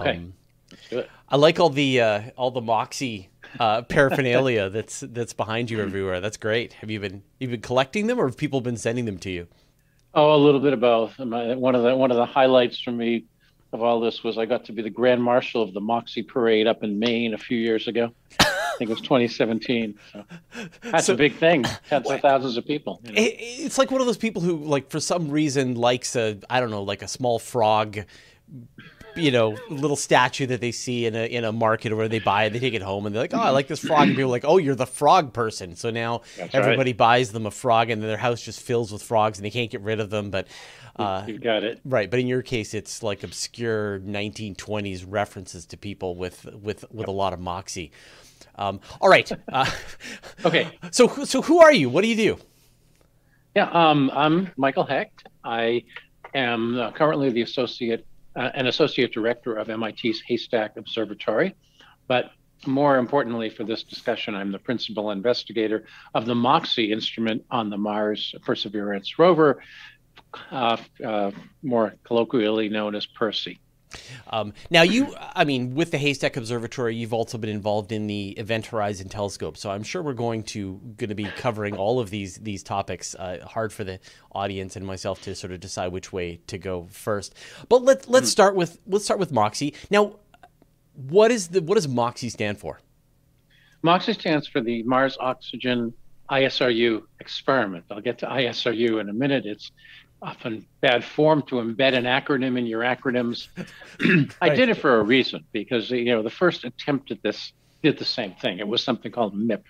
Okay. Um, Let's do it. I like all the uh, all the Moxie uh, paraphernalia that's that's behind you everywhere. That's great. Have you been you been collecting them, or have people been sending them to you? Oh, a little bit of both. One of the one of the highlights for me of all this was I got to be the grand marshal of the Moxie Parade up in Maine a few years ago. I think it was 2017. So that's So- a big thing. Tens of thousands of people. you know. It, it's like one of those people who, like, for some reason, likes a I don't know, like a small frog, you know, little statue that they see in a in a market or where they buy it, they take it home, and they're like, oh, I like this frog, and people are like, oh, you're the frog person. So now That's right. everybody buys them a frog, and their house just fills with frogs, and they can't get rid of them. But uh, You've got it. Right, but in your case, it's like obscure 1920s references to people with with with a lot of moxie. Um, all right. Uh, Okay. so who- so who are you? What do you do? Yeah, um, I'm Michael Hecht. I am uh, currently the associate, uh, an associate director of MIT's Haystack Observatory, but more importantly for this discussion, I'm the principal investigator of the MOXIE instrument on the Mars Perseverance rover, uh, uh, more colloquially known as Percy. Um, now you, I mean, with the Haystack Observatory, you've also been involved in the Event Horizon Telescope. So I'm sure we're going to going to be covering all of these these topics. Uh, hard for the audience and myself to sort of decide which way to go first. But let's let's start with let's start with Moxie. Now, what is the what does Moxie stand for? MOXIE stands for the Mars Oxygen ISRU experiment. I'll get to ISRU in a minute. It's often bad form to embed an acronym in your acronyms. I did it for a reason because you know the first attempt at this did the same thing. It was something called MIP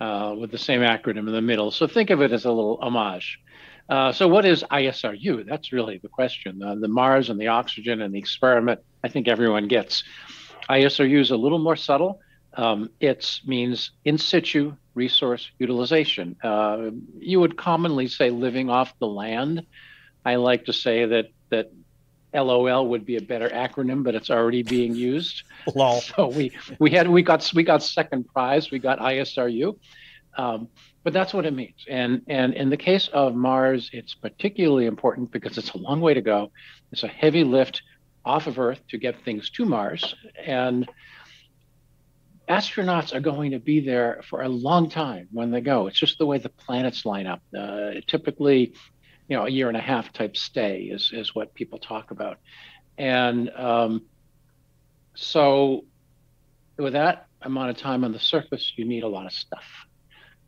uh, with the same acronym in the middle. So think of it as a little homage. Uh, so what is ISRU? That's really the question. Uh, the Mars and the oxygen and the experiment. I think everyone gets. ISRU is a little more subtle. Um, it means in situ resource utilization. Uh, you would commonly say living off the land. I like to say that that LOL would be a better acronym, but it's already being used. Lol. So we we had we got we got second prize. We got ISRU. Um, but that's what it means. And and in the case of Mars, it's particularly important because it's a long way to go. It's a heavy lift off of Earth to get things to Mars, and astronauts are going to be there for a long time when they go. It's just the way the planets line up. Uh, typically, you know, a year and a half type stay is is what people talk about, and um, so with that amount of time on the surface, you need a lot of stuff.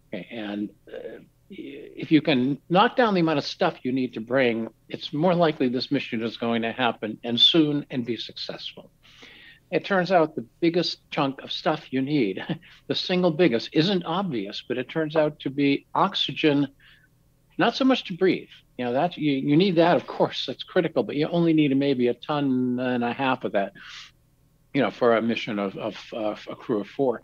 Okay, and uh, if you can knock down the amount of stuff you need to bring, it's more likely this mission is going to happen and soon and be successful. It turns out the biggest chunk of stuff you need, the single biggest, isn't obvious, but it turns out to be oxygen, not so much to breathe. You know, that you, you need that, of course, that's critical, but you only need maybe a ton and a half of that, you know, for a mission of, of uh, a crew of four.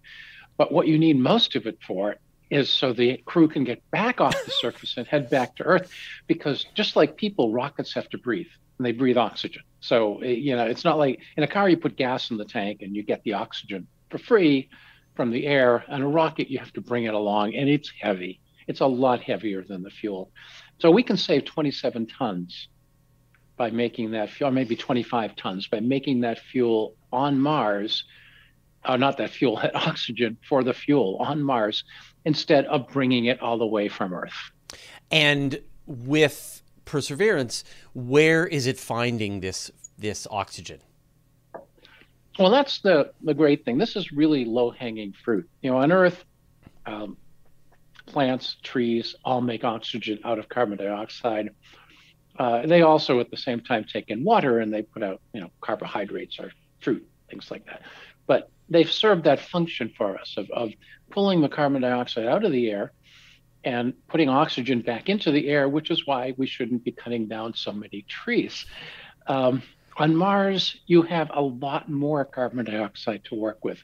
But what you need most of it for is so the crew can get back off the surface and head back to Earth, because just like people, rockets have to breathe and they breathe oxygen. So you know, it's not like in a car you put gas in the tank and you get the oxygen for free from the air. On a rocket, you have to bring it along, and it's heavy. It's a lot heavier than the fuel. So we can save 27 tons by making that fuel, or maybe 25 tons by making that fuel on Mars, or not that fuel, that oxygen for the fuel on Mars, instead of bringing it all the way from Earth. And with Perseverance, where is it finding this this oxygen? Well, that's the the great thing. This is really low hanging fruit. You know, on Earth, um, plants, trees all make oxygen out of carbon dioxide. Uh, they also, at the same time, take in water and they put out, you know, carbohydrates or fruit, things like that. But they've served that function for us of, of pulling the carbon dioxide out of the air and putting oxygen back into the air, which is why we shouldn't be cutting down so many trees. Um, on Mars, you have a lot more carbon dioxide to work with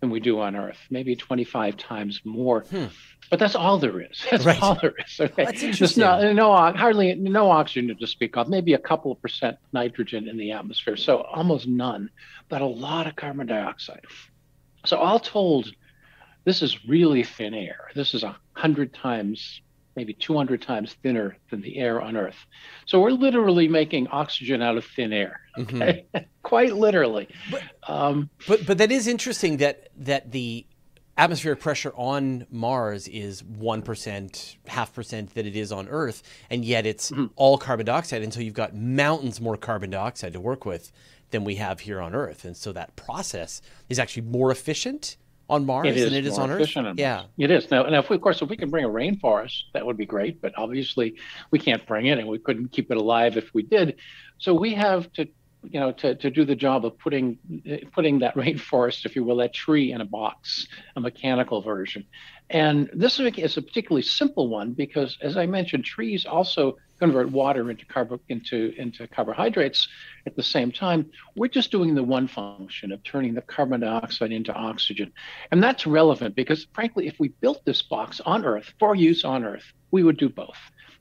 than we do on Earth, maybe 25 times more. Hmm. But that's all there is. That's Right. all there is. Okay? That's interesting. no, no, hardly no oxygen to speak of, maybe a couple of percent nitrogen in the atmosphere, so almost none, but a lot of carbon dioxide. So all told, this is really thin air. This is a hundred times maybe 200 times thinner than the air on Earth. So we're literally making oxygen out of thin air, mm-hmm. okay? Mm-hmm. quite literally. But, um, but but that is interesting that that the atmospheric pressure on Mars is 1%, half percent that it is on Earth, and yet it's mm-hmm. all carbon dioxide. And so you've got mountains more carbon dioxide to work with than we have here on Earth. And so that process is actually more efficient on Mars it than it is on Earth. Yeah, it is. Now, now, if we, of course, if we can bring a rainforest, that would be great. But obviously, we can't bring it, and we couldn't keep it alive if we did. So we have to you know, to, to do the job of putting putting that rainforest, if you will, that tree in a box, a mechanical version. And this is a particularly simple one because, as I mentioned, trees also convert water into carbo into into carbohydrates at the same time. We're just doing the one function of turning the carbon dioxide into oxygen, and that's relevant because, frankly, if we built this box on Earth for use on Earth, we would do both.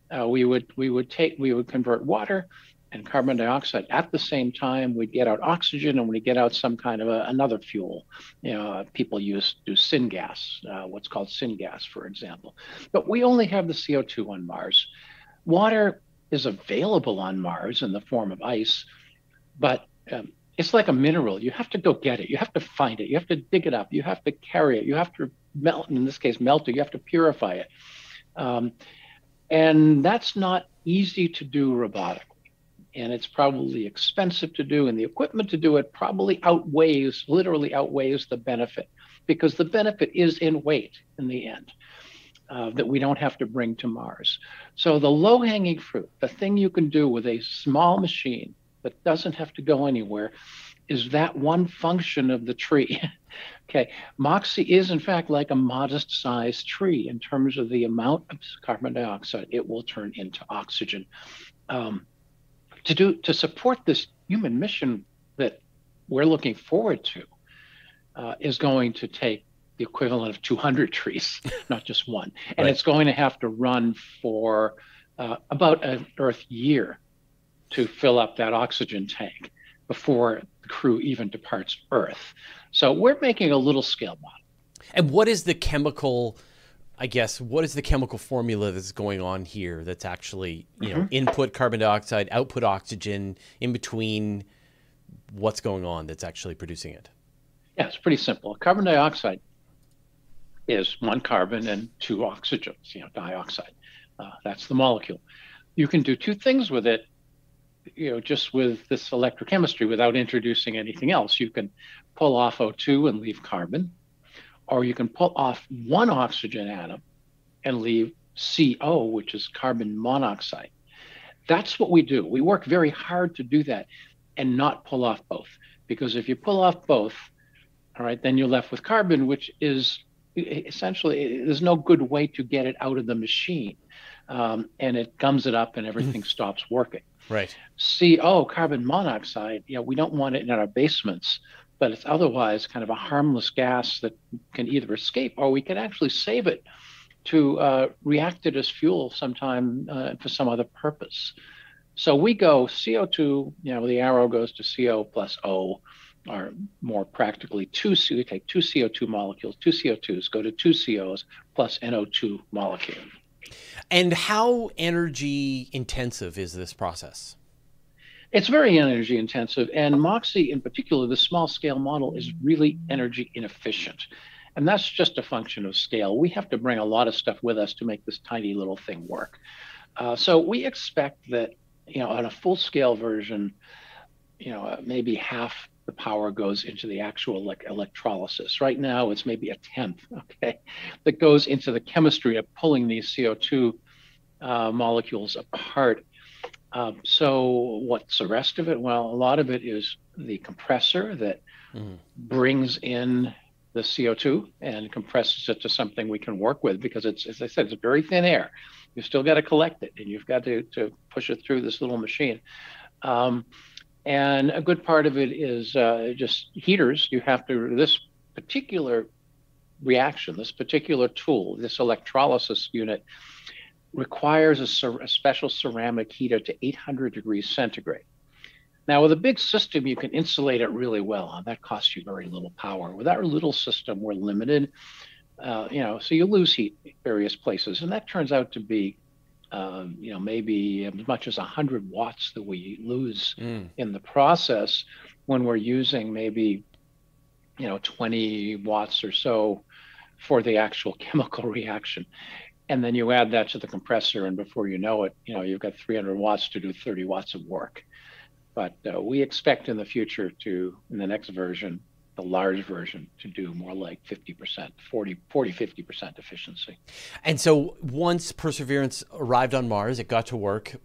Uh, we would we would take we would convert water and carbon dioxide at the same time we'd get out oxygen and we'd get out some kind of a, another fuel you know people use do syngas uh, what's called syngas for example but we only have the co2 on mars water is available on mars in the form of ice but um, it's like a mineral. You have to go get it. You have to find it. You have to dig it up. You have to carry it. You have to melt in this case melt it. You have to purify it. Um, and that's not easy to do robotically. And it's probably expensive to do, and the equipment to do it probably outweighs, literally outweighs the benefit, because the benefit is in weight in the end. Uh, that we don't have to bring to Mars. So the low hanging fruit, the thing you can do with a small machine that doesn't have to go anywhere, is that one function of the tree. okay, Moxie is in fact like a modest sized tree in terms of the amount of carbon dioxide it will turn into oxygen. Um, to do to support this human mission that we're looking forward to uh, is going to take the equivalent of 200 trees, not just one, and right. it's going to have to run for uh, about an Earth year to fill up that oxygen tank before the crew even departs Earth. So we're making a little scale model. And what is the chemical? I guess what is the chemical formula that's going on here that's actually you mm-hmm. know input carbon dioxide, output oxygen, in between what's going on that's actually producing it? Yeah, it's pretty simple. Carbon dioxide is one carbon and two oxygens, you know, dioxide. Uh, that's the molecule. You can do two things with it, you know, just with this electrochemistry without introducing anything else. You can pull off O2 and leave carbon, or you can pull off one oxygen atom and leave CO, which is carbon monoxide. That's what we do. We work very hard to do that and not pull off both. Because if you pull off both, all right, then you're left with carbon, which is essentially, there's no good way to get it out of the machine. Um, and it gums it up and everything stops working. Right. CO, carbon monoxide, you know, we don't want it in our basements but it's otherwise kind of a harmless gas that can either escape or we can actually save it to uh, react it as fuel sometime uh, for some other purpose. So we go CO2, you know, the arrow goes to CO plus O, or more practically two, so we take two CO2 molecules, two CO2s, go to two COs plus NO2 molecule. And how energy intensive is this process? It's very energy intensive. And Moxie, in particular, the small scale model is really energy inefficient. And that's just a function of scale. We have to bring a lot of stuff with us to make this tiny little thing work. Uh, so we expect that, you know, on a full scale version, you know, uh, maybe half the power goes into the actual like electrolysis. Right now, it's maybe a tenth, okay, that goes into the chemistry of pulling these CO2 uh, molecules apart um, so what's the rest of it? Well, a lot of it is the compressor that mm. brings in the CO2 and compresses it to something we can work with because it's, as I said, it's very thin air. You've still got to collect it and you've got to, to push it through this little machine. Um, and a good part of it is uh, just heaters. You have to, this particular reaction, this particular tool, this electrolysis unit, requires a, a, special ceramic heater to 800 degrees centigrade. Now, with a big system, you can insulate it really well, and that costs you very little power. With our little system, we're limited. Uh, you know, so you lose heat various places, and that turns out to be, um, you know, maybe as much as 100 watts that we lose mm. in the process when we're using maybe, you know, 20 watts or so for the actual chemical reaction. And then you add that to the compressor, and before you know it, you know, you've got 300 watts to do 30 watts of work. But uh, we expect in the future to, in the next version, the large version to do more like 50%, 40, 40 50% efficiency. And so once Perseverance arrived on Mars, it got to work uh,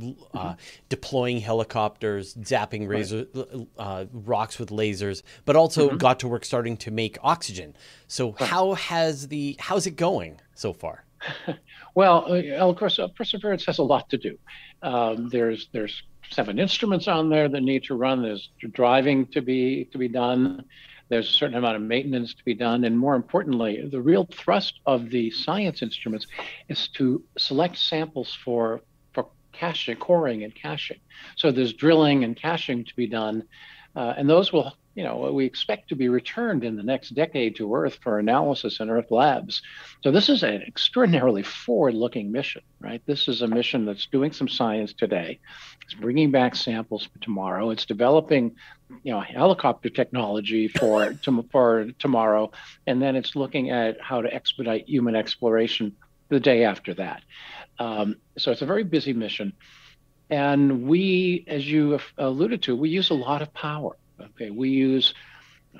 mm-hmm. deploying helicopters, zapping razor, right. uh, rocks with lasers, but also mm-hmm. got to work starting to make oxygen. So right. how has the how's it going so far? well, uh, of course, uh, Perseverance has a lot to do. Um, there's there's seven instruments on there that need to run. There's driving to be to be done. There's a certain amount of maintenance to be done, and more importantly, the real thrust of the science instruments is to select samples for for caching, coring, and caching. So there's drilling and caching to be done, uh, and those will you know, we expect to be returned in the next decade to Earth for analysis in Earth labs. So this is an extraordinarily forward-looking mission, right? This is a mission that's doing some science today. It's bringing back samples for tomorrow. It's developing, you know, helicopter technology for to, for tomorrow, and then it's looking at how to expedite human exploration the day after that. Um, so it's a very busy mission. And we, as you alluded to, we use a lot of power. Okay, we use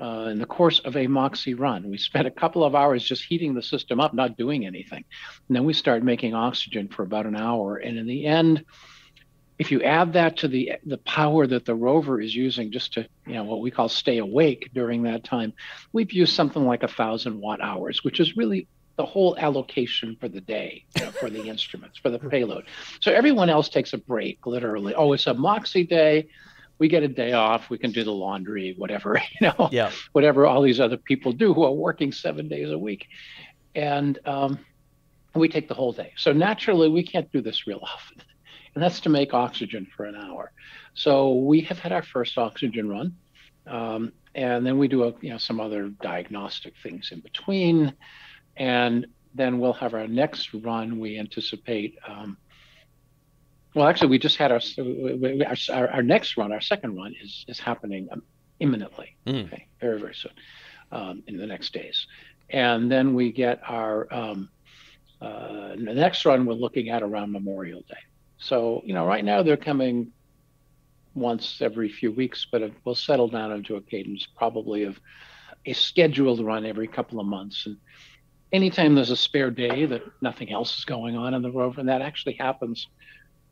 uh, in the course of a Moxie run, we spent a couple of hours just heating the system up, not doing anything. And then we start making oxygen for about an hour. And in the end, if you add that to the the power that the rover is using just to you know what we call stay awake during that time, we've used something like a thousand watt hours, which is really the whole allocation for the day you know, for the instruments for the payload. So everyone else takes a break, literally. Oh, it's a Moxie day we get a day off, we can do the laundry, whatever, you know, yeah. whatever all these other people do who are working seven days a week. And um, we take the whole day. So naturally, we can't do this real often. And that's to make oxygen for an hour. So we have had our first oxygen run. Um, and then we do a, you know, some other diagnostic things in between. And then we'll have our next run, we anticipate um, well, actually, we just had our, our, our next run, our second run is is happening um, imminently. Mm. Okay, very very soon, um, in the next days, and then we get our um, uh, the next run we're looking at around Memorial Day. So you know, right now they're coming once every few weeks, but we'll settle down into a cadence probably of a scheduled run every couple of months and anytime there's a spare day that nothing else is going on in the rover and that actually happens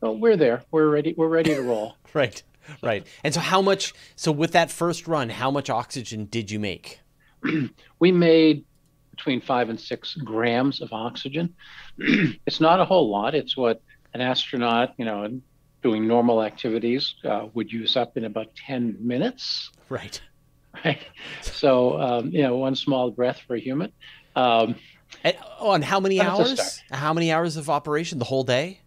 well, we're there. We're ready. We're ready to roll. right, right. And so, how much? So, with that first run, how much oxygen did you make? we made between five and six grams of oxygen. it's not a whole lot. It's what an astronaut, you know, doing normal activities uh, would use up in about ten minutes. Right. Right. So, um, you know, one small breath for a human. Um, and, oh, and how many hours? How many hours of operation? The whole day?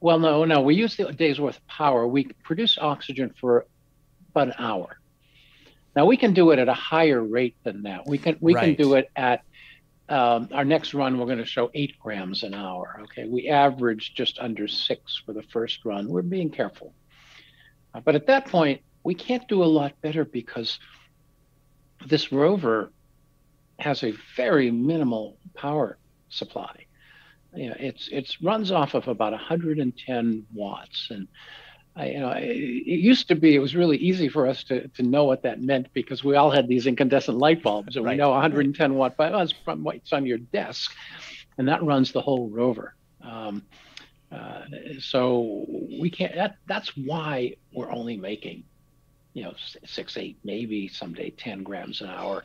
Well, no, no. We use the day's worth of power. We produce oxygen for about an hour. Now we can do it at a higher rate than that. We can we right. can do it at um, our next run. We're going to show eight grams an hour. Okay, we averaged just under six for the first run. We're being careful, uh, but at that point we can't do a lot better because this rover has a very minimal power supply you know, it's it's runs off of about 110 watts, and I, you know, it, it, used to be it was really easy for us to to know what that meant because we all had these incandescent light bulbs, and right. we know 110 watt by us from what's on your desk, and that runs the whole rover. Um, uh, so we can't. That that's why we're only making, you know, six, eight, maybe someday 10 grams an hour.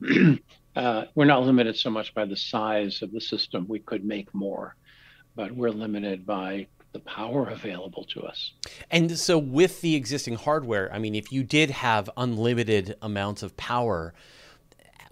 uh, we're not limited so much by the size of the system. We could make more, but we're limited by the power available to us. And so, with the existing hardware, I mean, if you did have unlimited amounts of power,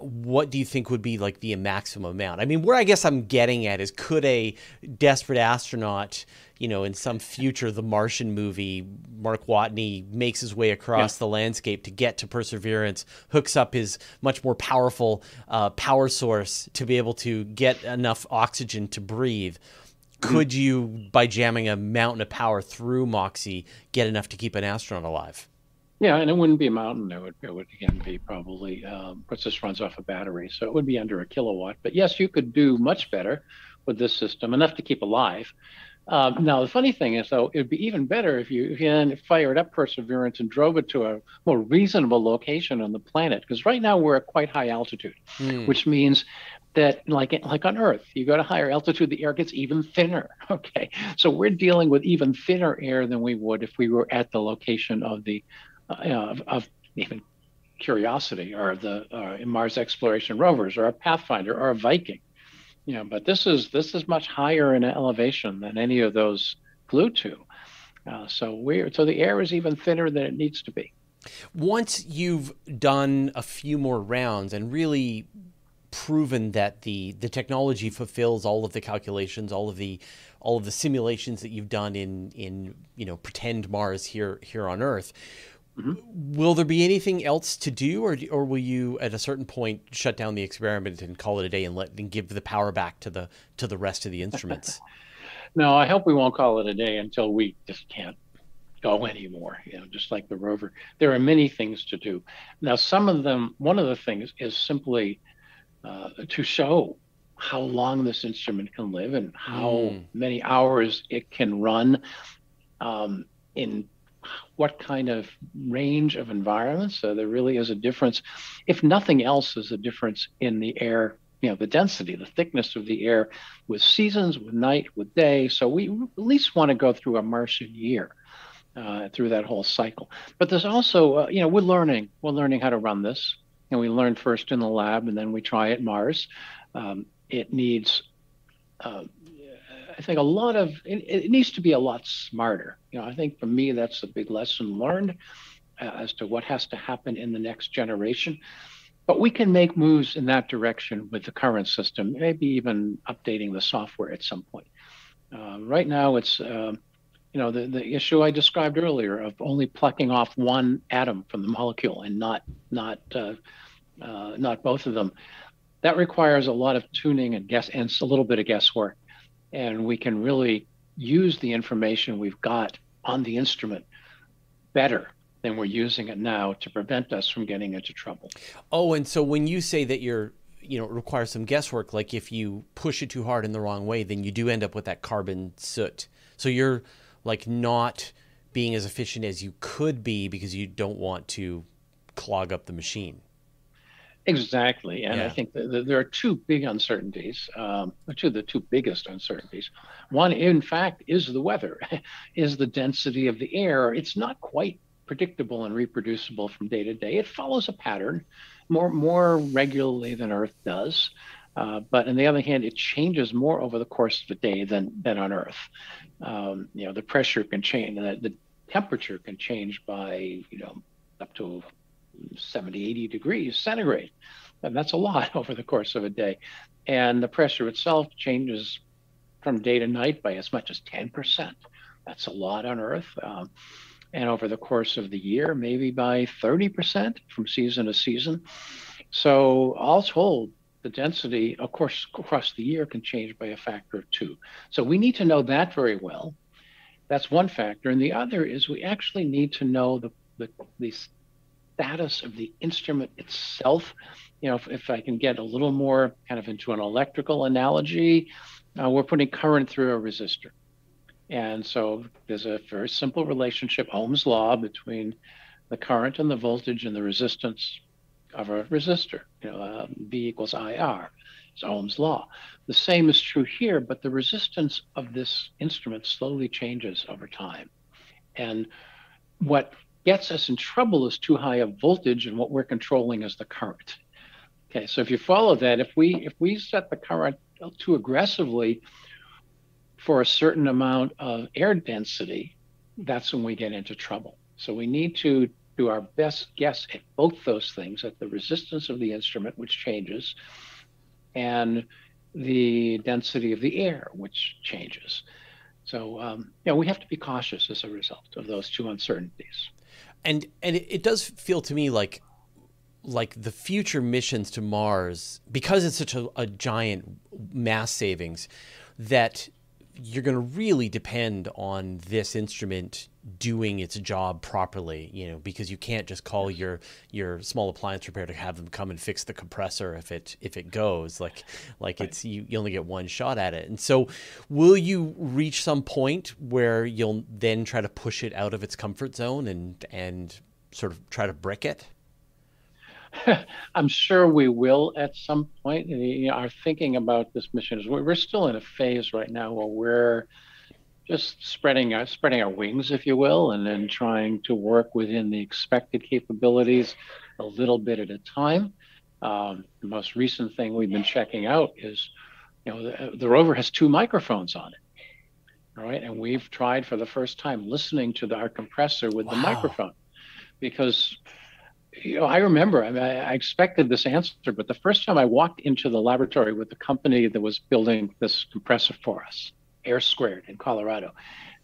what do you think would be like the maximum amount? I mean, where I guess I'm getting at is could a desperate astronaut, you know, in some future the Martian movie, Mark Watney makes his way across yeah. the landscape to get to Perseverance, hooks up his much more powerful uh, power source to be able to get enough oxygen to breathe. Mm-hmm. Could you, by jamming a mountain of power through Moxie, get enough to keep an astronaut alive? Yeah, and it wouldn't be a mountain. It would, it would again be probably, um, because this runs off a battery, so it would be under a kilowatt. But yes, you could do much better with this system, enough to keep alive. Um, now, the funny thing is, though, it would be even better if you, if you then fired up Perseverance and drove it to a more reasonable location on the planet. Because right now we're at quite high altitude, mm. which means that, like like on Earth, you go to higher altitude, the air gets even thinner. Okay, so we're dealing with even thinner air than we would if we were at the location of the of, of even Curiosity or the uh, Mars exploration rovers or a Pathfinder or a Viking. You know, but this is this is much higher in elevation than any of those flew to. Uh, so we're so the air is even thinner than it needs to be. Once you've done a few more rounds and really proven that the the technology fulfills all of the calculations, all of the all of the simulations that you've done in in you know pretend Mars here here on Earth, Mm-hmm. Will there be anything else to do, or or will you at a certain point shut down the experiment and call it a day and let and give the power back to the to the rest of the instruments? no, I hope we won't call it a day until we just can't go anymore. You know, just like the rover, there are many things to do. Now, some of them, one of the things is simply uh, to show how long this instrument can live and how mm. many hours it can run um, in what kind of range of environments. So there really is a difference. If nothing else, is a difference in the air, you know, the density, the thickness of the air with seasons, with night, with day. So we at least want to go through a Martian year. Uh, through that whole cycle, but there's also, uh, you know, we're learning. We're learning how to run this, and we learn first in the lab, and then we try at Mars. Um, it needs uh, I think a lot of it, it, needs to be a lot smarter. You know, I think for me that's a big lesson learned uh, as to what has to happen in the next generation. But we can make moves in that direction with the current system, maybe even updating the software at some point. Uh, right now, it's uh, you know the, the issue I described earlier of only plucking off one atom from the molecule and not not uh, uh not both of them. That requires a lot of tuning and guess and a little bit of guesswork and we can really use the information we've got on the instrument better than we're using it now to prevent us from getting into trouble. Oh, and so when you say that you're you know, it requires some guesswork. Like if you push it too hard in the wrong way, then you do end up with that carbon soot. So you're like not being as efficient as you could be because you don't want to clog up the machine. Exactly, and yeah. I think that there are two big uncertainties, um, two of the two biggest uncertainties. One, in fact, is the weather, is the density of the air. It's not quite predictable and reproducible from day to day. It follows a pattern more more regularly than Earth does. Uh, but on the other hand, it changes more over the course of a day than than on Earth. Um, you know, the pressure can change, the, the temperature can change by you know up to 70, 80 degrees centigrade. And that's a lot over the course of a day. And the pressure itself changes from day to night by as much as 10%. That's a lot on Earth. Um, and over the course of the year, maybe by 30% from season to season. So, all told, the density, of course, across the year can change by a factor of two. So, we need to know that very well. That's one factor. And the other is we actually need to know the, the, the status of the instrument itself. You know, if, if I can get a little more kind of into an electrical analogy, uh, we're putting current through a resistor. And so there's a very simple relationship, Ohm's law, between the current and the voltage and the resistance of a resistor. You know, uh, V equals IR. It's Ohm's law. The same is true here, but the resistance of this instrument slowly changes over time. And what gets us in trouble is too high a voltage, and what we're controlling is the current. Okay, so if you follow that, if we if we set the current too aggressively for a certain amount of air density, that's when we get into trouble. So we need to do our best guess at both those things at the resistance of the instrument, which changes, and the density of the air, which changes. So, um, you know, we have to be cautious as a result of those two uncertainties. And and it, does feel to me like like the future missions to Mars, because it's such a, a giant mass savings, that you're going to really depend on this instrument doing its job properly, you know, because you can't just call your your small appliance repair to have them come and fix the compressor if it if it goes like like right. it's you, you only get one shot at it. And so will you reach some point where you'll then try to push it out of its comfort zone and and sort of try to brick it? I'm sure we will at some point. You know, our thinking about this mission is we're still in a phase right now where we're just spreading our spreading our wings, if you will, and then trying to work within the expected capabilities a little bit at a time. Um, the most recent thing we've been checking out is, you know, the, the rover has two microphones on it. All right, and we've tried for the first time listening to the, our compressor with wow. the microphone, because you know, I remember, I, mean, I expected this answer, but the first time I walked into the laboratory with the company that was building this compressor for us, Air Squared in Colorado,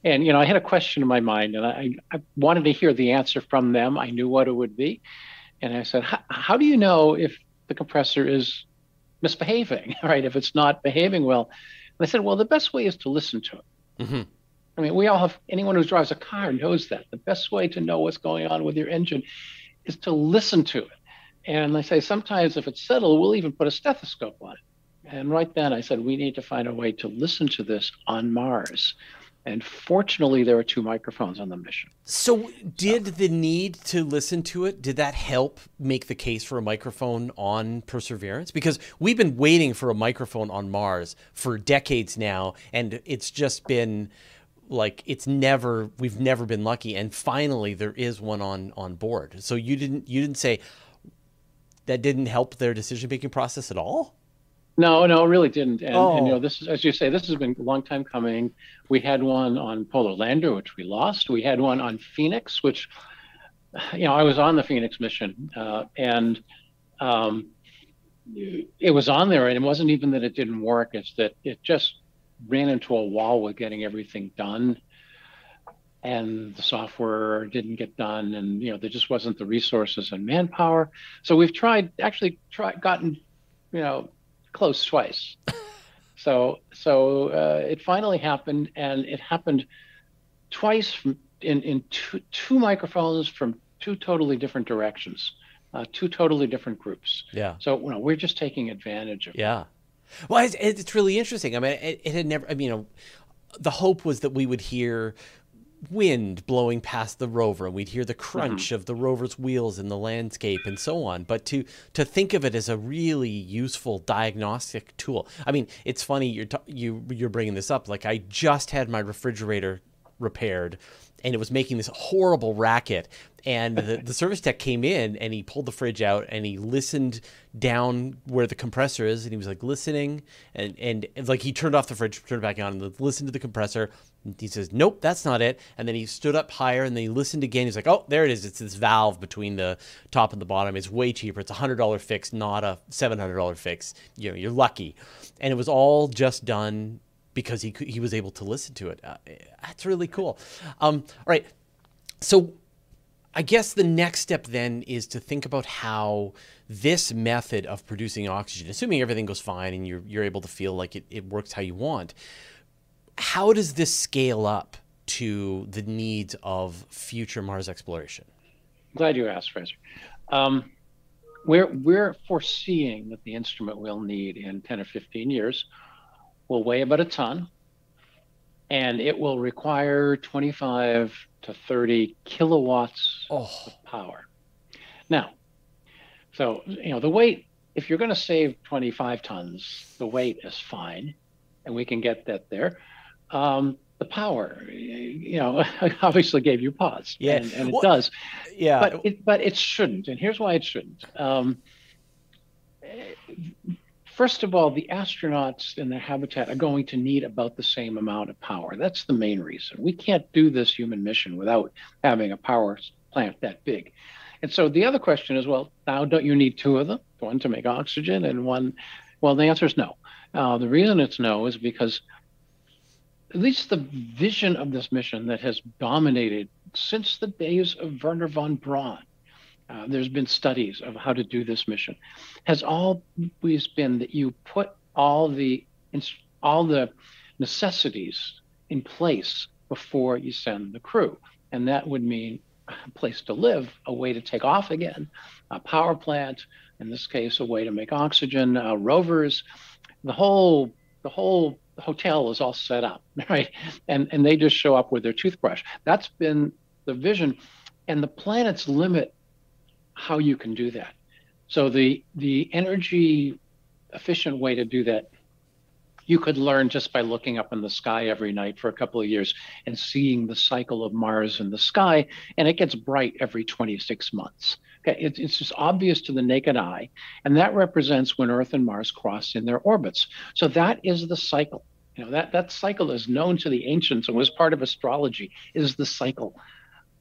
and you know, I had a question in my mind, and I, I wanted to hear the answer from them. I knew what it would be, and I said, "How do you know if the compressor is misbehaving? Right? If it's not behaving well?" And I said, "Well, the best way is to listen to it." Mm-hmm. I mean, we all have anyone who drives a car knows that the best way to know what's going on with your engine is to listen to it. And I say sometimes if it's settled, we'll even put a stethoscope on it. And right then I said, we need to find a way to listen to this on Mars. And fortunately, there were two microphones on the mission. So, did the need to listen to it, did that help make the case for a microphone on Perseverance? Because we've been waiting for a microphone on Mars for decades now, and it's just been like it's never we've never been lucky. And finally there is one on on board. So you didn't you didn't say that didn't help their decision making process at all? No no it really didn't. And, oh. and, you know this is as you say this has been a long time coming. We had one on polar lander which we lost. We had one on phoenix which you know i was on the phoenix mission uh, and um, it was on there and it wasn't even that it didn't work. It's that it just ran into a wall with getting everything done. And the software didn't get done and you know there just wasn't the resources and manpower. So we've tried actually tried gotten you know close twice. So so uh, it finally happened and it happened twice from, in in two, two microphones from two totally different directions uh, two totally different groups. Yeah. So you know we're just taking advantage of yeah well, it's, it's really interesting. I mean, it, it, had never. I mean, you know, the hope was that we would hear wind blowing past the rover and we'd hear the crunch mm-hmm. of the rover's wheels in the landscape and so on but to to think of it as a really useful diagnostic tool i mean it's funny you're t- you you're bringing this up like i just had my refrigerator repaired and it was making this horrible racket. And the, the service tech came in and he pulled the fridge out and he listened down where the compressor is and he was like listening and, and, like he turned off the fridge, turned it back on and listened to the compressor. He says, Nope, that's not it. And then he stood up higher and then he listened again. He's like, Oh, there it is. It's this valve between the top and the bottom. It's way cheaper. It's a hundred dollar fix, not a seven hundred dollar fix. You know, you're lucky. And it was all just done because he he was able to listen to it. Uh, that's really cool. Um, all right, so I guess the next step then is to think about how this method of producing oxygen, assuming everything goes fine and you're you're able to feel like it, it works how you want, how does this scale up to the needs of future Mars exploration? Glad you asked, Fraser. Um, we're we're foreseeing that the instrument we'll need in 10 or 15 years will weigh about a ton and it will require 25 to 30 kilowatts oh. of power. Now, so, you know, the weight, if you're going to save 25 tons, the weight is fine, and we can get that there. Um, the power, you know, obviously gave you pause. Yeah. And, and it well, does. Yeah. But it, but it shouldn't. And here's why it shouldn't. Um, First of all, the astronauts in their habitat are going to need about the same amount of power. That's the main reason. We can't do this human mission without having a power plant that big. And so the other question is, well, now don't you need two of them, one to make oxygen and one? Well, the answer is no. Uh, the reason it's no is because at least the vision of this mission that has dominated since the days of Wernher von Braun. Uh, there's been studies of how to do this mission. Has always been that you put all the all the necessities in place before you send the crew, and that would mean a place to live, a way to take off again, a power plant, in this case, a way to make oxygen, uh, rovers, the whole the whole hotel is all set up, right? And and they just show up with their toothbrush. That's been the vision, and the planets limit how you can do that. So the the energy efficient way to do that you could learn just by looking up in the sky every night for a couple of years and seeing the cycle of Mars in the sky, and it gets bright every 26 months. Okay, it's, it's just obvious to the naked eye, and that represents when Earth and Mars cross in their orbits. So that is the cycle. You know that that cycle is known to the ancients and was part of astrology. Is the cycle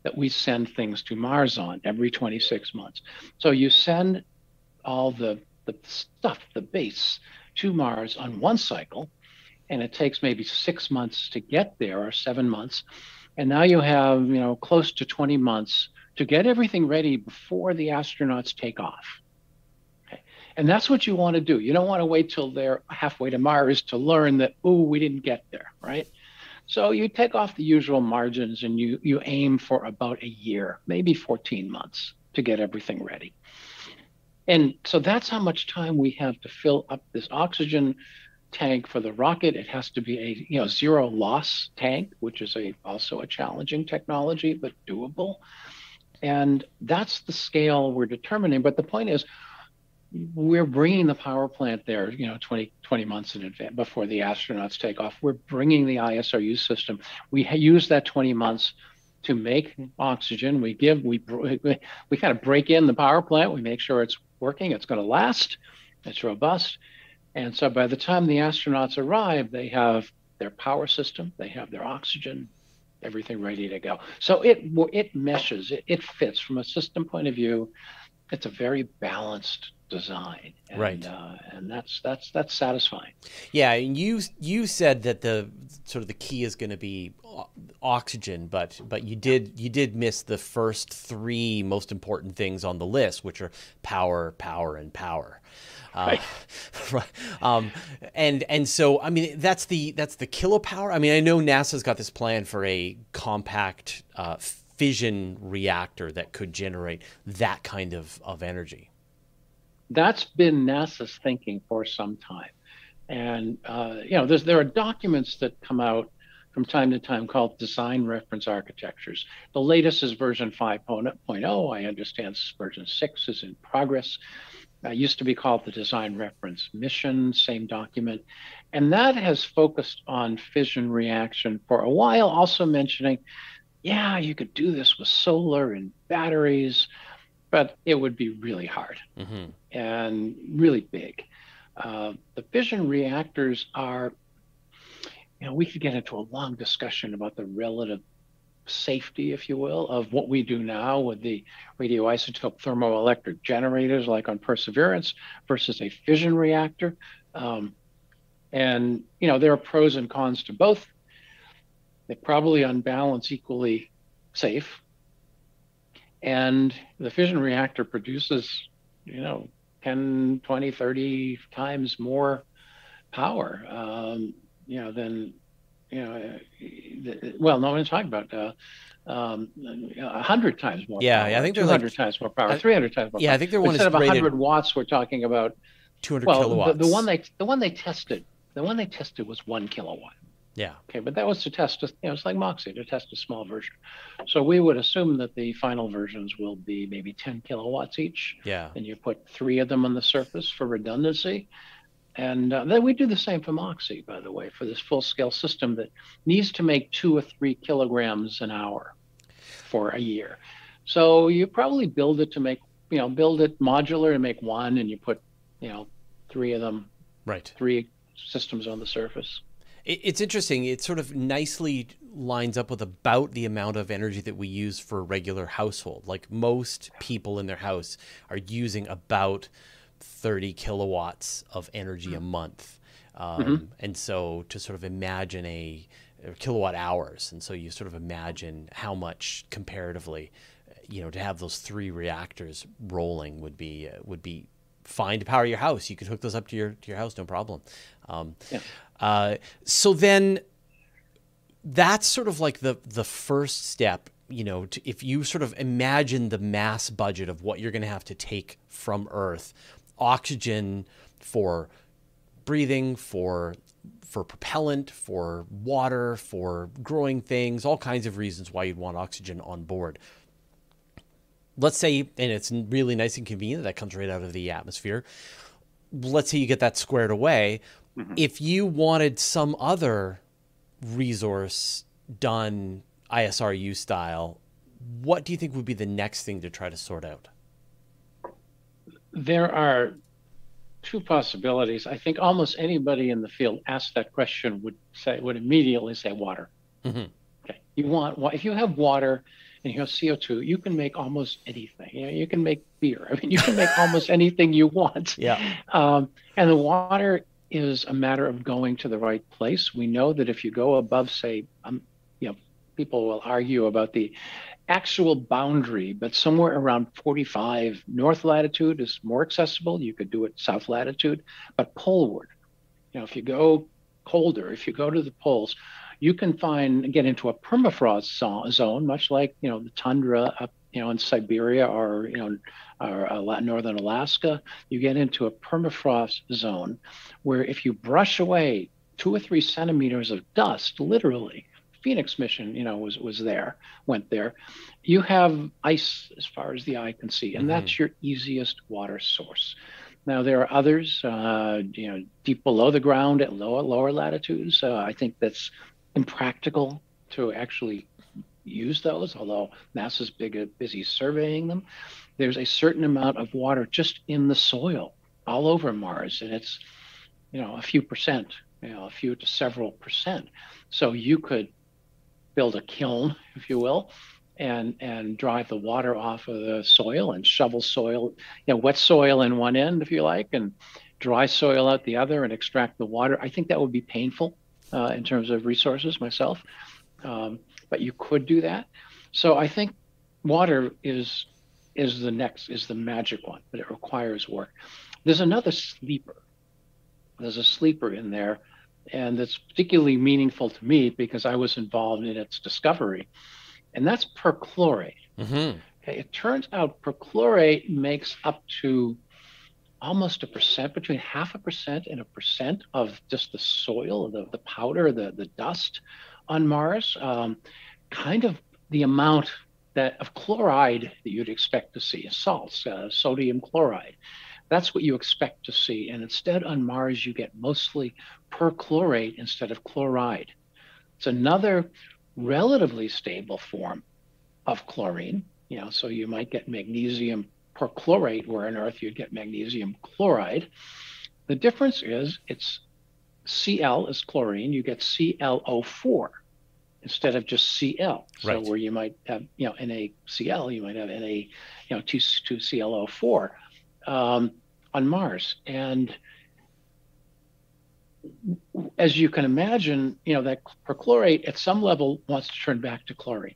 that we send things to Mars on every 26 months. So you send all the the stuff, the base, to Mars on one cycle, and it takes maybe six months to get there or seven months. And now you have, you know, close to 20 months to get everything ready before the astronauts take off. And that's what you want to do. You don't want to wait till they're halfway to Mars to learn that, oh, we didn't get there, right? So you take off the usual margins and you you aim for about a year, maybe 14 months to get everything ready. And so that's how much time we have to fill up this oxygen tank for the rocket. It has to be a you know zero loss tank, which is a also a challenging technology but doable. And that's the scale we're determining. But the point is, we're bringing the power plant there, you know, 20, 20 months in advance before the astronauts take off. We're bringing the ISRU system. We use that 20 months to make oxygen. We give, we, we, we kind of break in the power plant. We make sure it's working, it's going to last, it's robust. And so by the time the astronauts arrive, they have their power system, they have their oxygen, everything ready to go. So it it meshes, it, it fits from a system point of view. It's a very balanced design, and, right? Uh, and that's that's that's satisfying. Yeah, and you you said that the sort of the key is going to be oxygen, but but you did you did miss the first three most important things on the list, which are power, power, and power. Uh, right. Um, and and so I mean that's the that's the kilopower. I mean I know NASA's got this plan for a compact uh, fission reactor that could generate that kind of, of energy. That's been NASA's thinking for some time, and uh, you know there are documents that come out from time to time called design reference architectures. The latest is version 5.0. I understand version 6 is in progress. Uh, used to be called the design reference mission, same document. And that has focused on fission reaction for a while, also mentioning, yeah, you could do this with solar and batteries, but it would be really hard mm-hmm. and really big. Uh, the fission reactors are you know, we could get into a long discussion about the relative safety, if you will, of what we do now with the radioisotope thermoelectric generators, like on Perseverance, versus a fission reactor. Um, and you know, there are pros and cons to both. They probably on balance equally safe. And the fission reactor produces, you know, 10, 20, 30 times more power. Um, you know, than, you know, well, no one's talking about uh, um, a hundred times more. Power. Yeah, power, I think two hundred like, times more power, three hundred times more. Yeah, power. I think they're one instead of hundred watts, we're talking about two hundred well, kilowatts. The, the one they the one they tested, the one they tested was one kilowatt. Yeah. Okay, but that was to test, a, you know, it's like Moxie to test a small version. So we would assume that the final versions will be maybe 10 kilowatts each. Yeah. And you put three of them on the surface for redundancy. And uh, then we do the same for Moxie, by the way, for this full scale system that needs to make two or three kilograms an hour for a year. So you probably build it to make, you know, build it modular and make one, and you put, you know, three of them, right, three systems on the surface. It's interesting. It sort of nicely lines up with about the amount of energy that we use for a regular household. Like most people in their house are using about 30 kilowatts of energy a month. Um, mm-hmm. And so to sort of imagine a, a, kilowatt hours, and so you sort of imagine how much comparatively, you know, to have those three reactors rolling would be uh, would be fine to power your house. You could hook those up to your to your house, no problem. Um, yeah. uh, so then, that's sort of like the the first step. You know, to, if you sort of imagine the mass budget of what you're going to have to take from Earth, oxygen for breathing, for for propellant, for water, for growing things, all kinds of reasons why you'd want oxygen on board. Let's say, and it's really nice and convenient that comes right out of the atmosphere. Let's say you get that squared away. Mm-hmm. If you wanted some other resource done ISRU style, what do you think would be the next thing to try to sort out? There are two possibilities. I think almost anybody in the field asked that question would say would immediately say water. Mm-hmm. Okay, you want if you have water and you have CO two, you can make almost anything. You know, you can make beer. I mean, you can make almost anything you want. Yeah. Um, and the water is a matter of going to the right place. We know that if you go above, say, um, you know, people will argue about the actual boundary, but somewhere around 45 north latitude is more accessible. You could do it south latitude, but poleward, you know, if you go colder, if you go to the poles, you can find get into a permafrost zone, much like you know the tundra up you know in Siberia or you know or northern Alaska. You get into a permafrost zone where if you brush away two or three centimeters of dust, literally, Phoenix mission, you know, was was there, went there. You have ice as far as the eye can see, and mm-hmm. that's your easiest water source. Now there are others, uh, you know, deep below the ground at lower lower latitudes. Uh, I think that's impractical to actually use those, although NASA's big, busy surveying them. There's a certain amount of water just in the soil all over Mars, and it's, you know, a few percent, you know, a few to several percent. So you could build a kiln, if you will, and and drive the water off of the soil and shovel soil, you know, wet soil in one end, if you like, and dry soil out the other and extract the water. I think that would be painful uh, in terms of resources myself, um, but you could do that. So I think water is is the next is the magic one, but it requires work. There's another sleeper. There's a sleeper in there and it's particularly meaningful to me because I was involved in its discovery, and that's perchlorate. Mm-hmm. Okay, it turns out perchlorate makes up to almost a percent, between half a percent and a percent of just the soil, the, the powder, the, the dust on Mars, um, kind of the amount that of chloride that you'd expect to see, salts, uh, sodium chloride. That's what you expect to see. And instead, on Mars, you get mostly perchlorate instead of chloride. It's another relatively stable form of chlorine. You know, so you might get magnesium perchlorate, where on Earth you'd get magnesium chloride. The difference is it's Cl is chlorine, you get ClO4 instead of just Cl. So right. where you might have, you know, NaCl, you might have Na, you know, 2, 2ClO4 um, on Mars. And as you can imagine, you know, that perchlorate at some level wants to turn back to chlorine.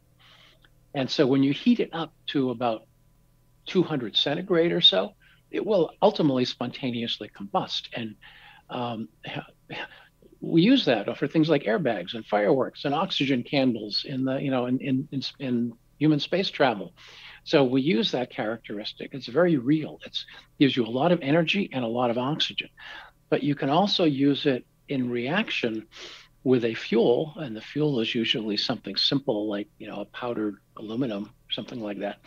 And so when you heat it up to about 200 centigrade or so, it will ultimately spontaneously combust. And um, we use that for things like airbags and fireworks and oxygen candles in the, you know, in, in, in, in human space travel. So we use that characteristic. It's very real. It gives you a lot of energy and a lot of oxygen. But you can also use it in reaction with a fuel, and the fuel is usually something simple like you know a powdered aluminum, something like that.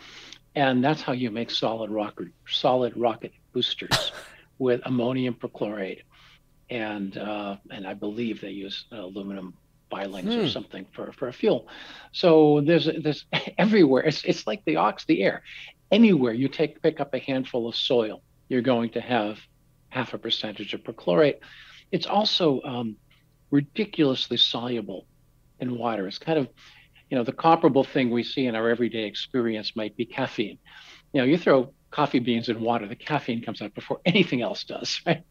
And that's how you make solid rocket solid rocket boosters with ammonium perchlorate, and uh, and I believe they use aluminum filings hmm. or something for, for a fuel. So there's there's everywhere. It's it's like the ox, the air. Anywhere you take pick up a handful of soil, you're going to have half a percentage of perchlorate. It's also um, ridiculously soluble in water. It's kind of, you know, the comparable thing we see in our everyday experience might be caffeine. You know, you throw coffee beans in water, the caffeine comes out before anything else does, right?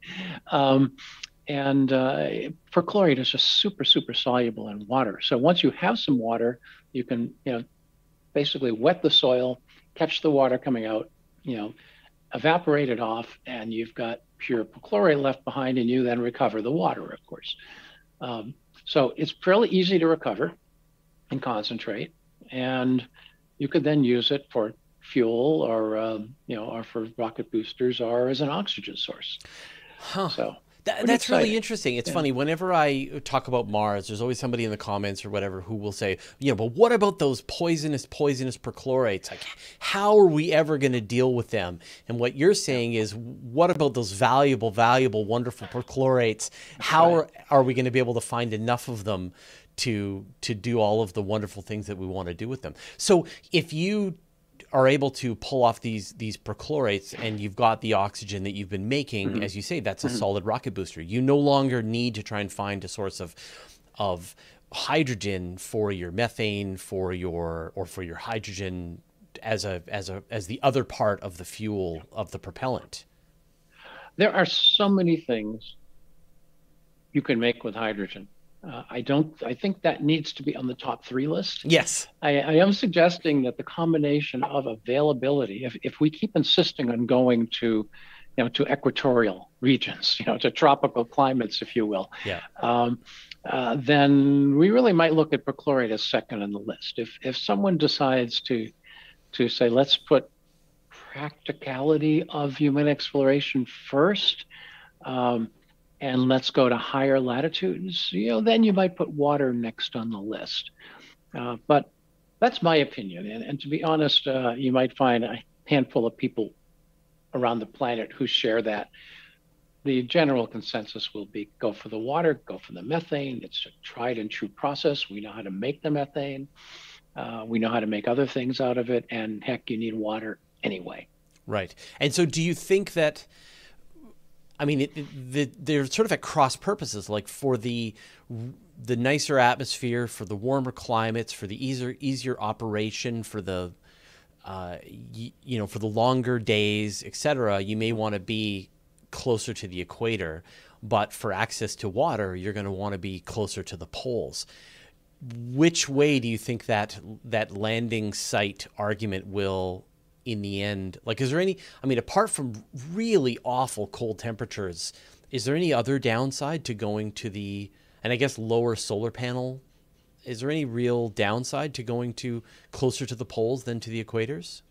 Um, and uh, perchlorate is just super, super soluble in water. So once you have some water, you can, you know, basically wet the soil, catch the water coming out, you know, evaporate it off, and you've got pure perchlorate left behind, and you then recover the water, of course. Um, so it's fairly easy to recover and concentrate, and you could then use it for fuel or um, you know or for rocket boosters or as an oxygen source. Huh. So that, that's exciting. really interesting. It's yeah. funny. Whenever I talk about Mars, there's always somebody in the comments or whatever who will say, you know, but what about those poisonous, poisonous perchlorates? Like, how are we ever going to deal with them?" And what you're saying is, what about those valuable, valuable, wonderful perchlorates? How right. are, are we going to be able to find enough of them to to do all of the wonderful things that we want to do with them? So, if you are able to pull off these these perchlorates and you've got the oxygen that you've been making mm-hmm. as you say that's a mm-hmm. solid rocket booster you no longer need to try and find a source of of hydrogen for your methane for your or for your hydrogen as a as a as the other part of the fuel of the propellant there are so many things you can make with hydrogen uh, I don't. I think that needs to be on the top three list. Yes, I, I, am suggesting that the combination of availability, if if we keep insisting on going to, you know, to equatorial regions, you know, to tropical climates, if you will, yeah, um, uh, then we really might look at perchlorate as second on the list. If if someone decides to to say let's put practicality of human exploration first. Um, and let's go to higher latitudes, you know, then you might put water next on the list. Uh, but that's my opinion. And, and to be honest, uh, you might find a handful of people around the planet who share that. The general consensus will be go for the water, go for the methane. It's a tried and true process. We know how to make the methane. Uh, we know how to make other things out of it. And heck, you need water anyway. Right. And so do you think that I mean, it, the, they're sort of at cross purposes. Like for the the nicer atmosphere, for the warmer climates, for the easier easier operation, for the uh, y- you know, for the longer days, etc. You may want to be closer to the equator, but for access to water, you're going to want to be closer to the poles. Which way do you think that that landing site argument will in the end? Like, is there any, I mean, apart from really awful cold temperatures, is there any other downside to going to the, and I guess lower solar panel? Is there any real downside to going to closer to the poles than to the equators?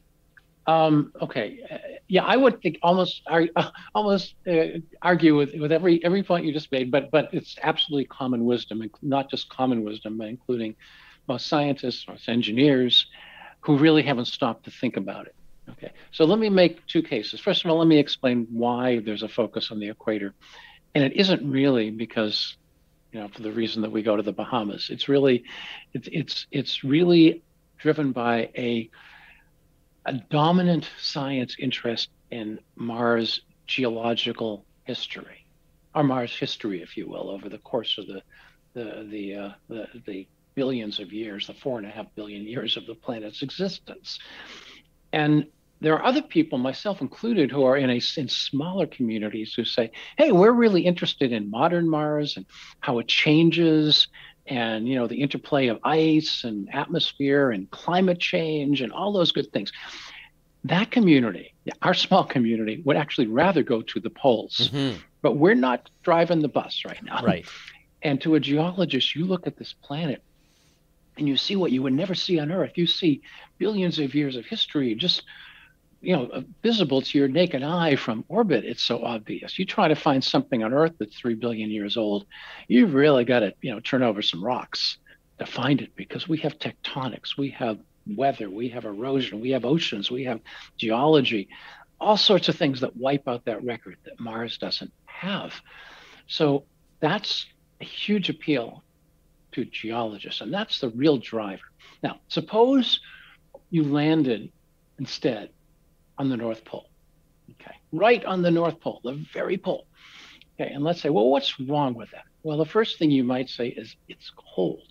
Um, okay, uh, yeah, I would think almost uh, almost uh, argue with, with every every point you just made, but but it's absolutely common wisdom, and not just common wisdom, but including most scientists, most engineers, who really haven't stopped to think about it. Okay, so let me make two cases. First of all, let me explain why there's a focus on the equator. And it isn't really because, you know, for the reason that we go to the Bahamas. It's really, it's it's it's really driven by a a dominant science interest in Mars geological history, or Mars history, if you will, over the course of the the the uh, the, the billions of years, the four and a half billion years of the planet's existence. And there are other people, myself included, who are in a in smaller communities who say, "Hey, we're really interested in modern Mars and how it changes, and you know the interplay of ice and atmosphere and climate change and all those good things." That community, our small community, would actually rather go to the poles, mm-hmm. but we're not driving the bus right now. Right. And to a geologist, you look at this planet and you see what you would never see on Earth. You see billions of years of history just you know visible to your naked eye from orbit. It's so obvious. You try to find something on earth that's 3 billion years old you've really got to you know turn over some rocks to find it because we have tectonics we have weather we have erosion we have oceans we have geology all sorts of things that wipe out that record that mars doesn't have. So that's a huge appeal to geologists and that's the real driver now suppose you landed instead on the North Pole. Okay, right on the North Pole, the very pole. Okay, and let's say, well, what's wrong with that? Well, the first thing you might say is it's cold.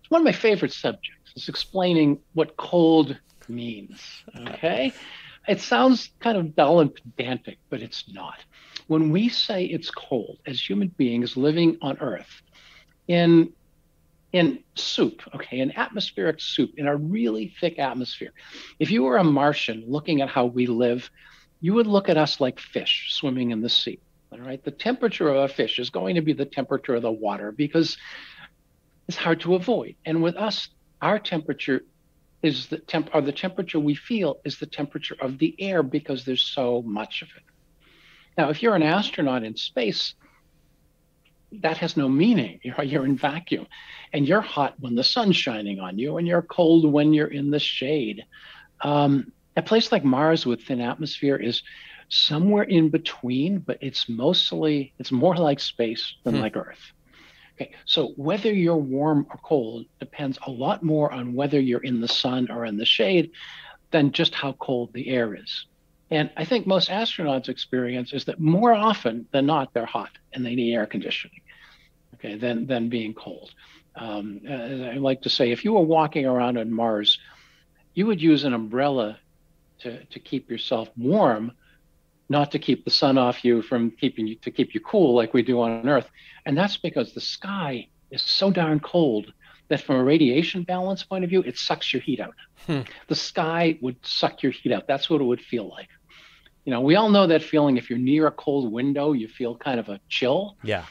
It's one of my favorite subjects. It's explaining what cold means. Okay. It sounds kind of dull and pedantic, but it's not. When we say it's cold as human beings living on Earth, in in soup, okay, in atmospheric soup, in a really thick atmosphere. If you were a Martian looking at how we live, you would look at us like fish swimming in the sea. All right. The temperature of a fish is going to be the temperature of the water because it's hard to avoid. And with us, our temperature is the temp or the temperature we feel is the temperature of the air because there's so much of it. Now, if you're an astronaut in space, that has no meaning. You're, you're in vacuum and you're hot when the sun's shining on you and you're cold when you're in the shade. Um, a place like Mars with thin atmosphere is somewhere in between, but it's mostly, it's more like space than hmm. like Earth. Okay, so whether you're warm or cold depends a lot more on whether you're in the sun or in the shade than just how cold the air is. And I think most astronauts' experience is that more often than not, they're hot and they need air conditioning, okay, than, than being cold. Um, I like to say, if you were walking around on Mars, you would use an umbrella to, to keep yourself warm, not to keep the sun off you from keeping you to keep you cool like we do on Earth. And that's because the sky is so darn cold that from a radiation balance point of view, it sucks your heat out. Hmm. The sky would suck your heat out. That's what it would feel like you know, we all know that feeling if you're near a cold window, you feel kind of a chill. Yeah.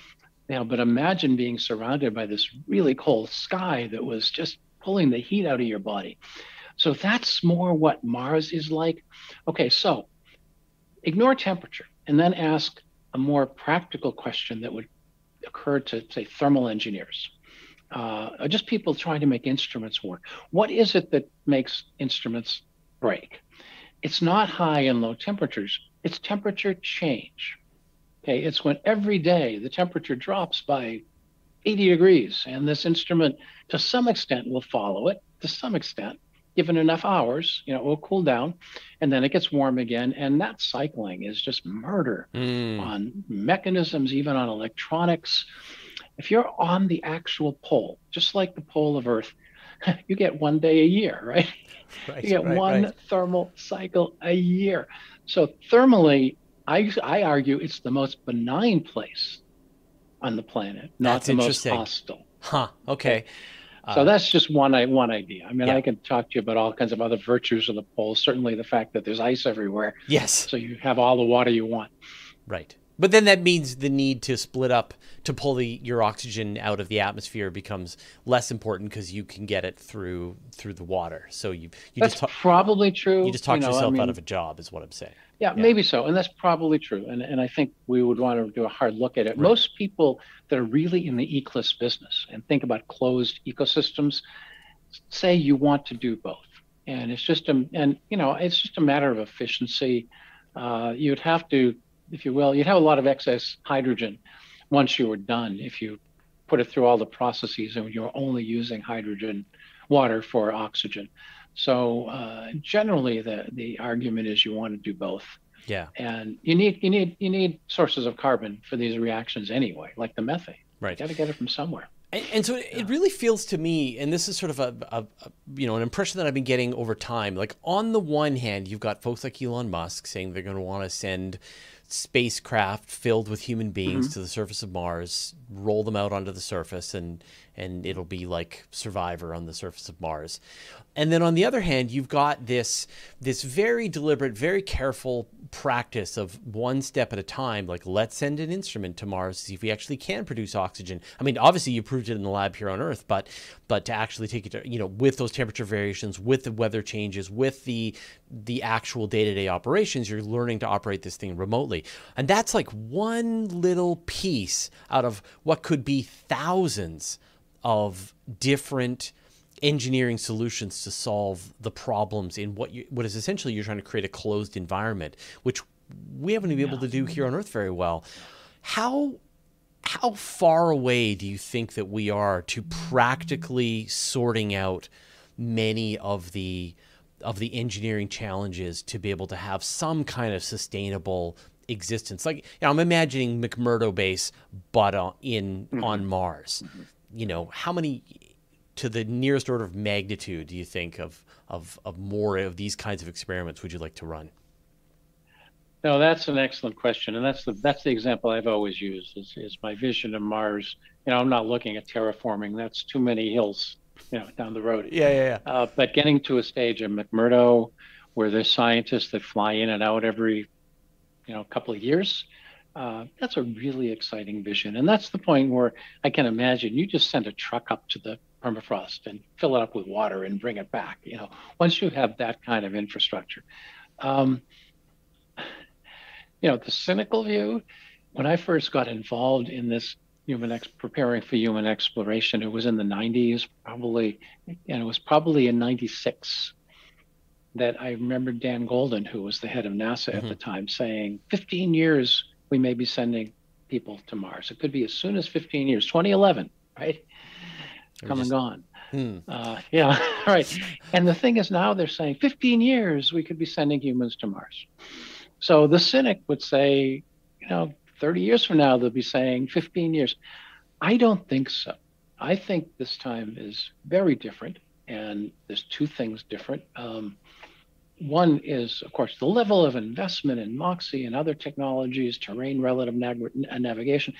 You know, but imagine being surrounded by this really cold sky that was just pulling the heat out of your body. So that's more what Mars is like. Okay, so ignore temperature and then ask a more practical question that would occur to, say, thermal engineers. Uh, just people trying to make instruments work. What is it that makes instruments break? It's not high and low temperatures, it's temperature change. Okay, it's when every day the temperature drops by 80 degrees, and this instrument, to some extent, will follow it. To some extent, given enough hours, you know, it will cool down, and then it gets warm again. And that cycling is just murder mm. on mechanisms, even on electronics. If you're on the actual pole, just like the pole of Earth, you get one day a year, right? right you get right, one right. thermal cycle a year. So thermally, I, I argue it's the most benign place on the planet, not that's the most hostile. Huh. Okay. So uh, that's just one one idea. I mean, yeah. I can talk to you about all kinds of other virtues of the pole. Certainly, the fact that there's ice everywhere. Yes. So you have all the water you want. Right. But then that means the need to split up to pull the, your oxygen out of the atmosphere becomes less important because you can get it through through the water. So you you that's just probably true. You just talk you know, yourself I mean, out of a job, is what I'm saying. Yeah, yeah, maybe so, and that's probably true. And and I think we would want to do a hard look at it. Right. Most people that are really in the ECLSS business and think about closed ecosystems say you want to do both, and it's just a and you know it's just a matter of efficiency. Uh, you'd have to if you will, you'd have a lot of excess hydrogen once you were done if you put it through all the processes and you're only using hydrogen water for oxygen. So uh, generally, the the argument is you want to do both. Yeah. And you need you need you need sources of carbon for these reactions anyway, like the methane. Right. You got to get it from somewhere. And, and so it really feels to me, and this is sort of a, a, a, you know an impression that I've been getting over time. Like on the one hand, you've got folks like Elon Musk saying they're going to want to send spacecraft filled with human beings mm-hmm. to the surface of Mars, roll them out onto the surface, and and it'll be like Survivor on the surface of Mars. And then on the other hand, you've got this this very deliberate, very careful practice of one step at a time. Like let's send an instrument to Mars to see if we actually can produce oxygen. I mean, obviously you proved it in the lab here on Earth, but but to actually take it, to, you know, with those temperature variations, with the weather changes, with the the actual day to day operations, you're learning to operate this thing remotely, and that's like one little piece out of what could be thousands of different engineering solutions to solve the problems in what you, what is essentially you're trying to create a closed environment, which we haven't been able to do here on Earth very well. How how far away do you think that we are to practically sorting out many of the of the engineering challenges to be able to have some kind of sustainable existence. Like, you know, I'm imagining McMurdo base, but uh, in mm-hmm. on Mars. Mm-hmm. You know, how many to the nearest order of magnitude do you think of of of more of these kinds of experiments would you like to run? No, that's an excellent question, and that's the that's the example I've always used. Is, is my vision of Mars? You know, I'm not looking at terraforming. That's too many hills, you know, down the road. Yeah, yeah, yeah. Uh, but getting to a stage of McMurdo, where there's scientists that fly in and out every, you know, couple of years, uh, that's a really exciting vision, and that's the point where I can imagine you just send a truck up to the permafrost and fill it up with water and bring it back. You know, once you have that kind of infrastructure. Um, you know, the cynical view, when I first got involved in this human ex- preparing for human exploration, it was in the 90s, probably, and it was probably in 96 that I remember Dan Goldin, who was the head of NASA mm-hmm. at the time, saying 15 years we may be sending people to Mars. It could be as soon as 15 years, 2011, right? Come just... and gone. Hmm. Uh, yeah, right. And the thing is now they're saying 15 years we could be sending humans to Mars. So the cynic would say, you know, 30 years from now, they'll be saying 15 years. I don't think so. I think this time is very different. And there's two things different. Um, one is, of course, the level of investment in MOXIE and other technologies, terrain relative nav- navigation.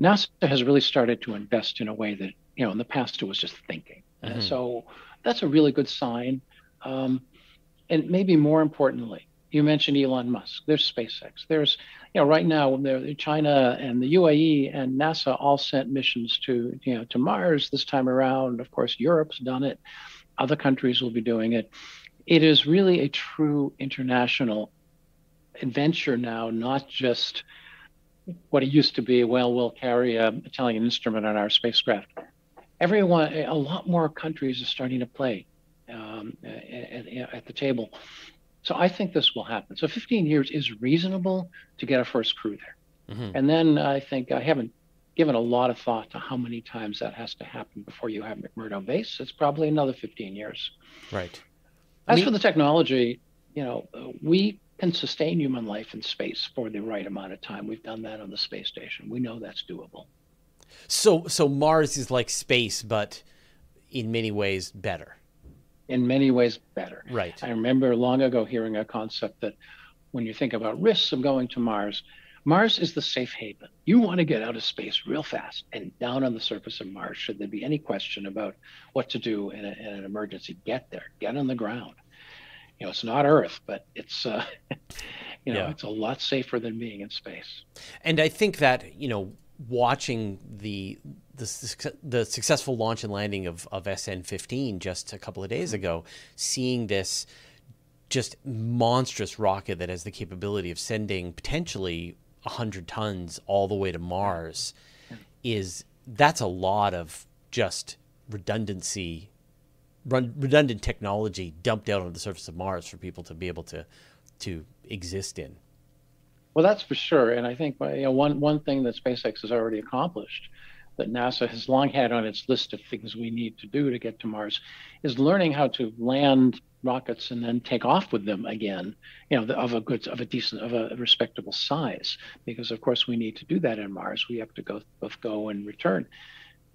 NASA has really started to invest in a way that, you know, in the past it was just thinking. Mm-hmm. so that's a really good sign. Um, and maybe more importantly, you mentioned Elon Musk. There's SpaceX. There's, you know, right now, China and the UAE and NASA all sent missions to, you know, to Mars this time around. Of course, Europe's done it. Other countries will be doing it. It is really a true international adventure now, not just what it used to be. Well, we'll carry a Italian instrument on our spacecraft. Everyone, a lot more countries are starting to play um, at, at the table. So I think this will happen. So 15 years is reasonable to get a first crew there. Mm-hmm. And then I think I haven't given a lot of thought to how many times that has to happen before you have McMurdo base. It's probably another 15 years. Right. As I mean, for the technology, you know, we can sustain human life in space for the right amount of time. We've done that on the space station. We know that's doable. So so Mars is like space but in many ways better in many ways better. Right. I remember long ago hearing a concept that when you think about risks of going to Mars, Mars is the safe haven. You want to get out of space real fast and down on the surface of Mars. Should there be any question about what to do in, a, in an emergency, get there, get on the ground. You know, it's not Earth, but it's uh, you know, yeah. it's a lot safer than being in space. And I think that you know, watching the the, the successful launch and landing of, of SN15 just a couple of days ago, seeing this just monstrous rocket that has the capability of sending potentially 100 tons all the way to Mars is that's a lot of just redundancy redundant technology dumped out on the surface of Mars for people to be able to to exist in. Well, that's for sure, and I think uh, you know, one one thing that SpaceX has already accomplished that NASA has long had on its list of things we need to do to get to Mars is learning how to land rockets and then take off with them again, you know, of a good, of a decent, of a respectable size. Because of course we need to do that on Mars. We have to go both go and return.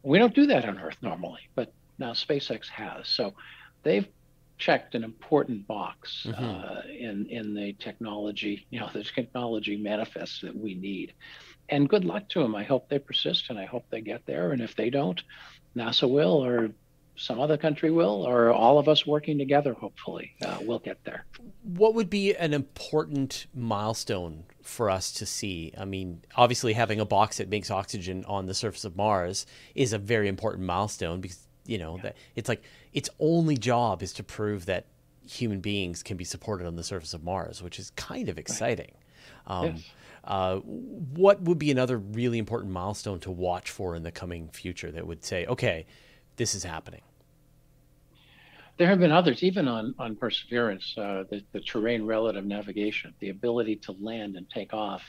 We don't do that on Earth normally, but now SpaceX has. So they've checked an important box mm-hmm. uh, in in the technology, you know, the technology manifest that we need and good luck to them. I hope they persist and I hope they get there. And if they don't, NASA will, or some other country will, or all of us working together, hopefully, uh, we'll get there. What would be an important milestone for us to see? I mean, obviously, having a box that makes oxygen on the surface of Mars is a very important milestone because, you know, yeah. that it's like its only job is to prove that human beings can be supported on the surface of Mars, which is kind of exciting. Right. Um, yes. Uh, what would be another really important milestone to watch for in the coming future that would say, okay, this is happening? There have been others, even on, on Perseverance, uh, the, the terrain relative navigation, the ability to land and take off.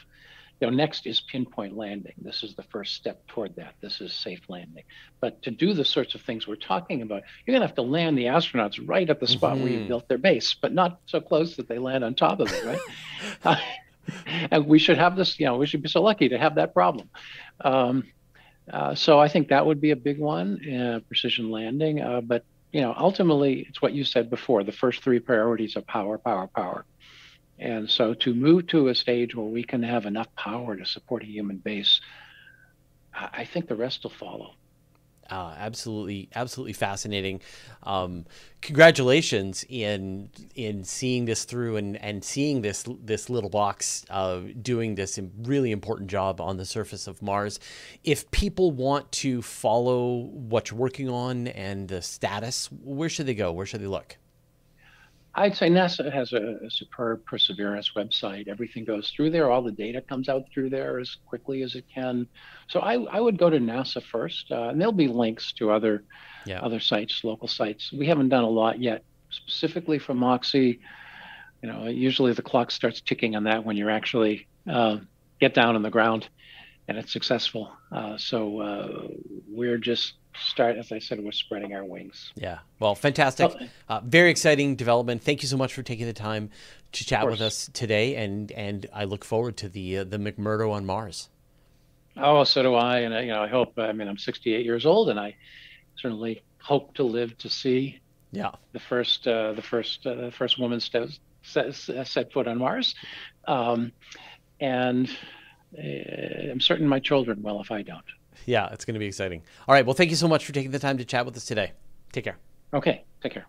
You know, next is pinpoint landing. This is the first step toward that. This is safe landing. But to do the sorts of things we're talking about, you're going to have to land the astronauts right at the spot mm-hmm. where you mm-hmm. built their base, but not so close that they land on top of it, right? uh, and we should have this. You know, we should be so lucky to have that problem. Um, uh, so I think that would be a big one, uh, precision landing. Uh, but you know, ultimately, it's what you said before. The first three priorities are power, power, power. And so to move to a stage where we can have enough power to support a human base, I think the rest will follow. Uh, absolutely, absolutely fascinating. Um, congratulations in in seeing this through and, and seeing this this little box uh, doing this really important job on the surface of Mars. If people want to follow what you're working on and the status, where should they go? Where should they look? I'd say NASA has a, a, superb Perseverance website. Everything goes through there. All the data comes out through there as quickly as it can. So I, I would go to NASA first, uh, and there'll be links to other yeah. other sites, local sites. We haven't done a lot yet, specifically for Moxie. You know, usually the clock starts ticking on that when you actually uh, get down on the ground, and it's successful. Uh, so uh, we're just start, as I said, we're spreading our wings. Yeah. Well, fantastic. Uh, very exciting development. Thank you so much for taking the time to chat with us today, and and I look forward to the uh, the McMurdo on Mars. Oh, so do I, and I, you know, I hope. I mean, I'm 68 years old, and I certainly hope to live to see. Yeah. The first, uh, the first, uh, the first woman set, set, set foot on Mars, um, and uh, I'm certain my children will if I don't yeah, it's going to be exciting. All right. Well, thank you so much for taking the time to chat with us today. Take care. Okay. Take care.